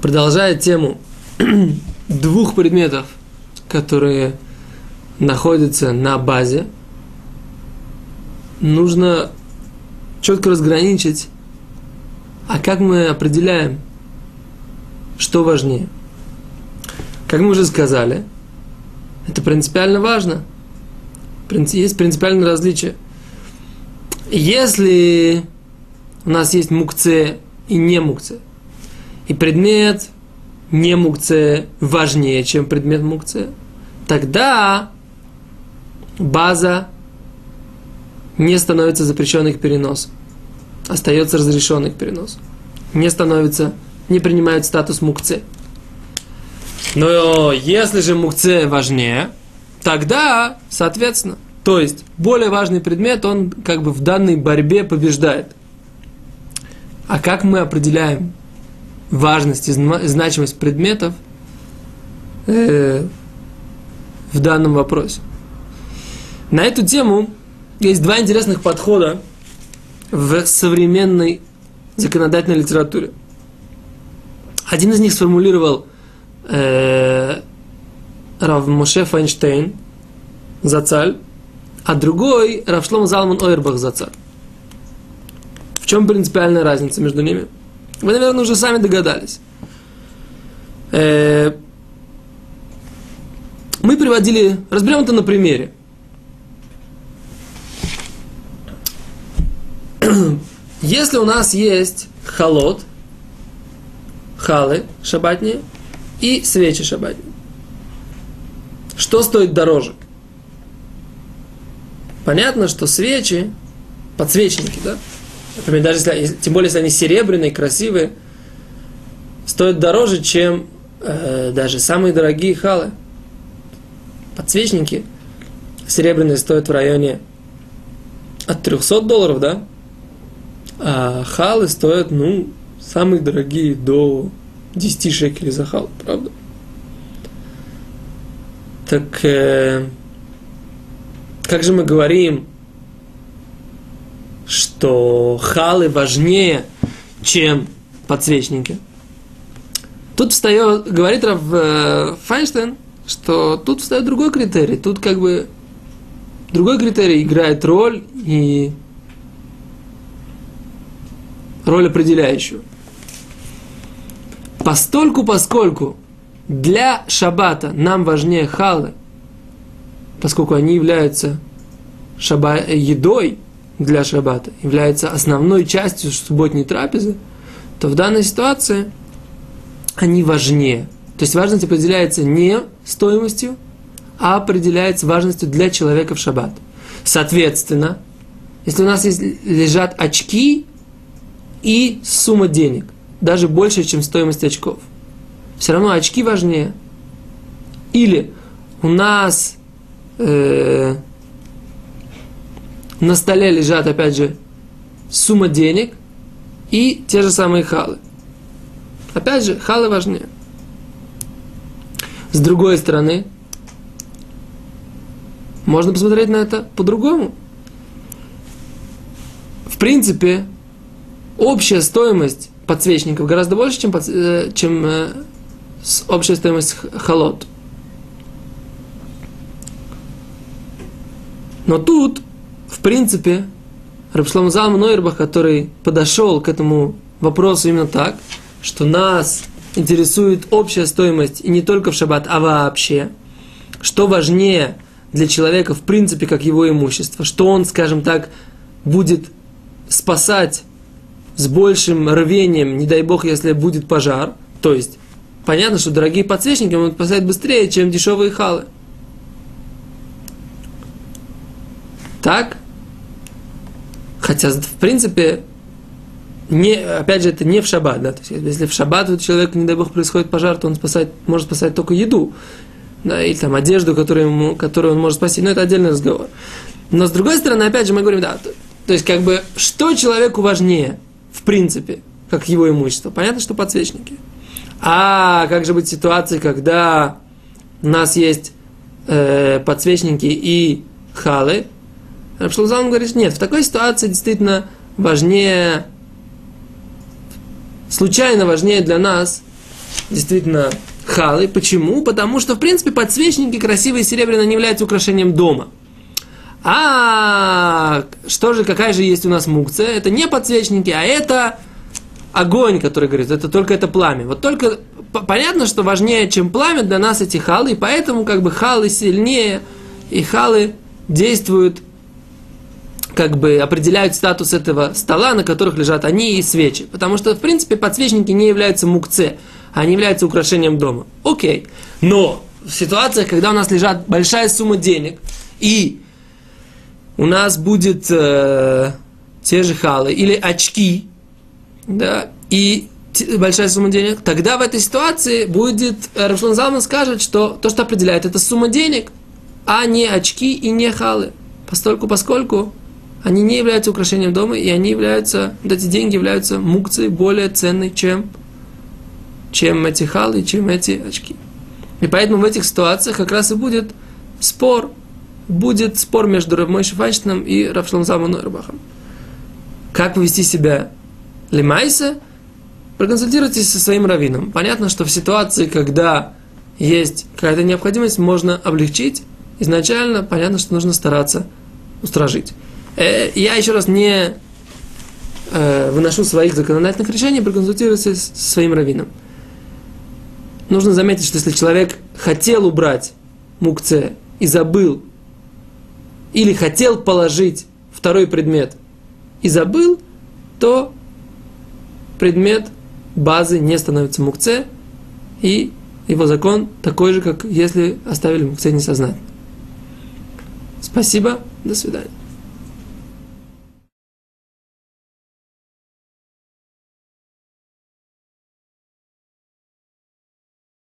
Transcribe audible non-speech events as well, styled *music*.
продолжая тему *clears throat* двух предметов, которые находятся на базе, нужно четко разграничить, а как мы определяем, что важнее. Как мы уже сказали, это принципиально важно. Есть принципиальное различие. Если у нас есть мукце и не мукце, и предмет не мукце важнее, чем предмет мукце, тогда база не становится запрещенной к переносу. Остается разрешенный к переносу. Не становится, не принимает статус мукце. Но если же мукце важнее, тогда, соответственно, то есть более важный предмет, он как бы в данной борьбе побеждает. А как мы определяем важность и значимость предметов э, в данном вопросе? На эту тему есть два интересных подхода в современной законодательной литературе. Один из них сформулировал э, Рав Моше Файнштейн Зацаль, а другой Равшлом Залман Ойрбах Зацаль. В чем принципиальная разница между ними? Вы, наверное, уже сами догадались. Э, мы приводили, разберем это на примере. *clears throat* Если у нас есть холод, халы шабатни и свечи шабатни, что стоит дороже? Понятно, что свечи, подсвечники, да? Например, даже если, тем более, если они серебряные, красивые, стоят дороже, чем э, даже самые дорогие халы. Подсвечники серебряные стоят в районе от 300 долларов, да? А халы стоят, ну, самые дорогие до 10 шекелей за хал, правда? Так э, как же мы говорим, что халы важнее, чем подсвечники? Тут встает, говорит Рав э, Файнштейн, что тут встает другой критерий. Тут как бы другой критерий играет роль и роль определяющую. Постольку, поскольку для шабата нам важнее халы, поскольку они являются шаба, едой для шабата, являются основной частью субботней трапезы, то в данной ситуации они важнее. То есть важность определяется не стоимостью, а определяется важностью для человека в шаббат. Соответственно, если у нас есть, лежат очки, и сумма денег, даже больше, чем стоимость очков. Все равно очки важнее. Или у нас э, на столе лежат, опять же, сумма денег и те же самые халы. Опять же, халы важнее. С другой стороны, можно посмотреть на это по-другому. В принципе, общая стоимость подсвечников гораздо больше, чем, э, чем э, общая стоимость холод. Но тут, в принципе, Рабшлам Залман Нойербах, который подошел к этому вопросу именно так, что нас интересует общая стоимость и не только в шаббат, а вообще, что важнее для человека в принципе как его имущество, что он, скажем так, будет спасать с большим рвением, не дай бог, если будет пожар. То есть, понятно, что дорогие подсвечники могут поставить быстрее, чем дешевые халы. Так? Хотя, в принципе, не, опять же, это не в шаббат, да, то есть, если в шаббат у человека, не дай бог, происходит пожар, то он спасает, может спасать только еду, да, или там одежду, которую, ему, которую он может спасти, но это отдельный разговор. Но с другой стороны, опять же, мы говорим, да, то, то есть, как бы, что человеку важнее, в принципе, как его имущество. Понятно, что подсвечники. А как же быть в ситуации, когда у нас есть э, подсвечники и халы? Рабшлузан говорит, нет, в такой ситуации действительно важнее, случайно важнее для нас действительно халы. Почему? Потому что, в принципе, подсвечники красивые серебряные не являются украшением дома. А что же, какая же есть у нас мукция? Это не подсвечники, а это огонь, который говорит, это только это пламя. Вот только понятно, что важнее, чем пламя для нас эти халы, и поэтому как бы халы сильнее, и халы действуют, как бы определяют статус этого стола, на которых лежат они и свечи. Потому что, в принципе, подсвечники не являются мукце, они являются украшением дома. Окей. Но в ситуациях, когда у нас лежат большая сумма денег, и у нас будет э, те же халы или очки, да, и большая сумма денег, тогда в этой ситуации будет, э, Рафшлан Залман скажет, что то, что определяет, это сумма денег, а не очки и не халы. Постольку, поскольку они не являются украшением дома, и они являются, вот эти деньги являются мукцией более ценной, чем, чем эти халы, чем эти очки. И поэтому в этих ситуациях как раз и будет спор, будет спор между Равмой Шифайштином и Равшлом Залманом Рабахом. Как повести себя Лимайса, проконсультируйтесь со своим раввином. Понятно, что в ситуации, когда есть какая-то необходимость, можно облегчить. Изначально понятно, что нужно стараться устражить. Э, я еще раз не э, выношу своих законодательных решений, проконсультируйтесь со своим раввином. Нужно заметить, что если человек хотел убрать мукце и забыл, или хотел положить второй предмет и забыл, то предмет базы не становится мукце, и его закон такой же, как если оставили мукце несознательно. Спасибо, до свидания.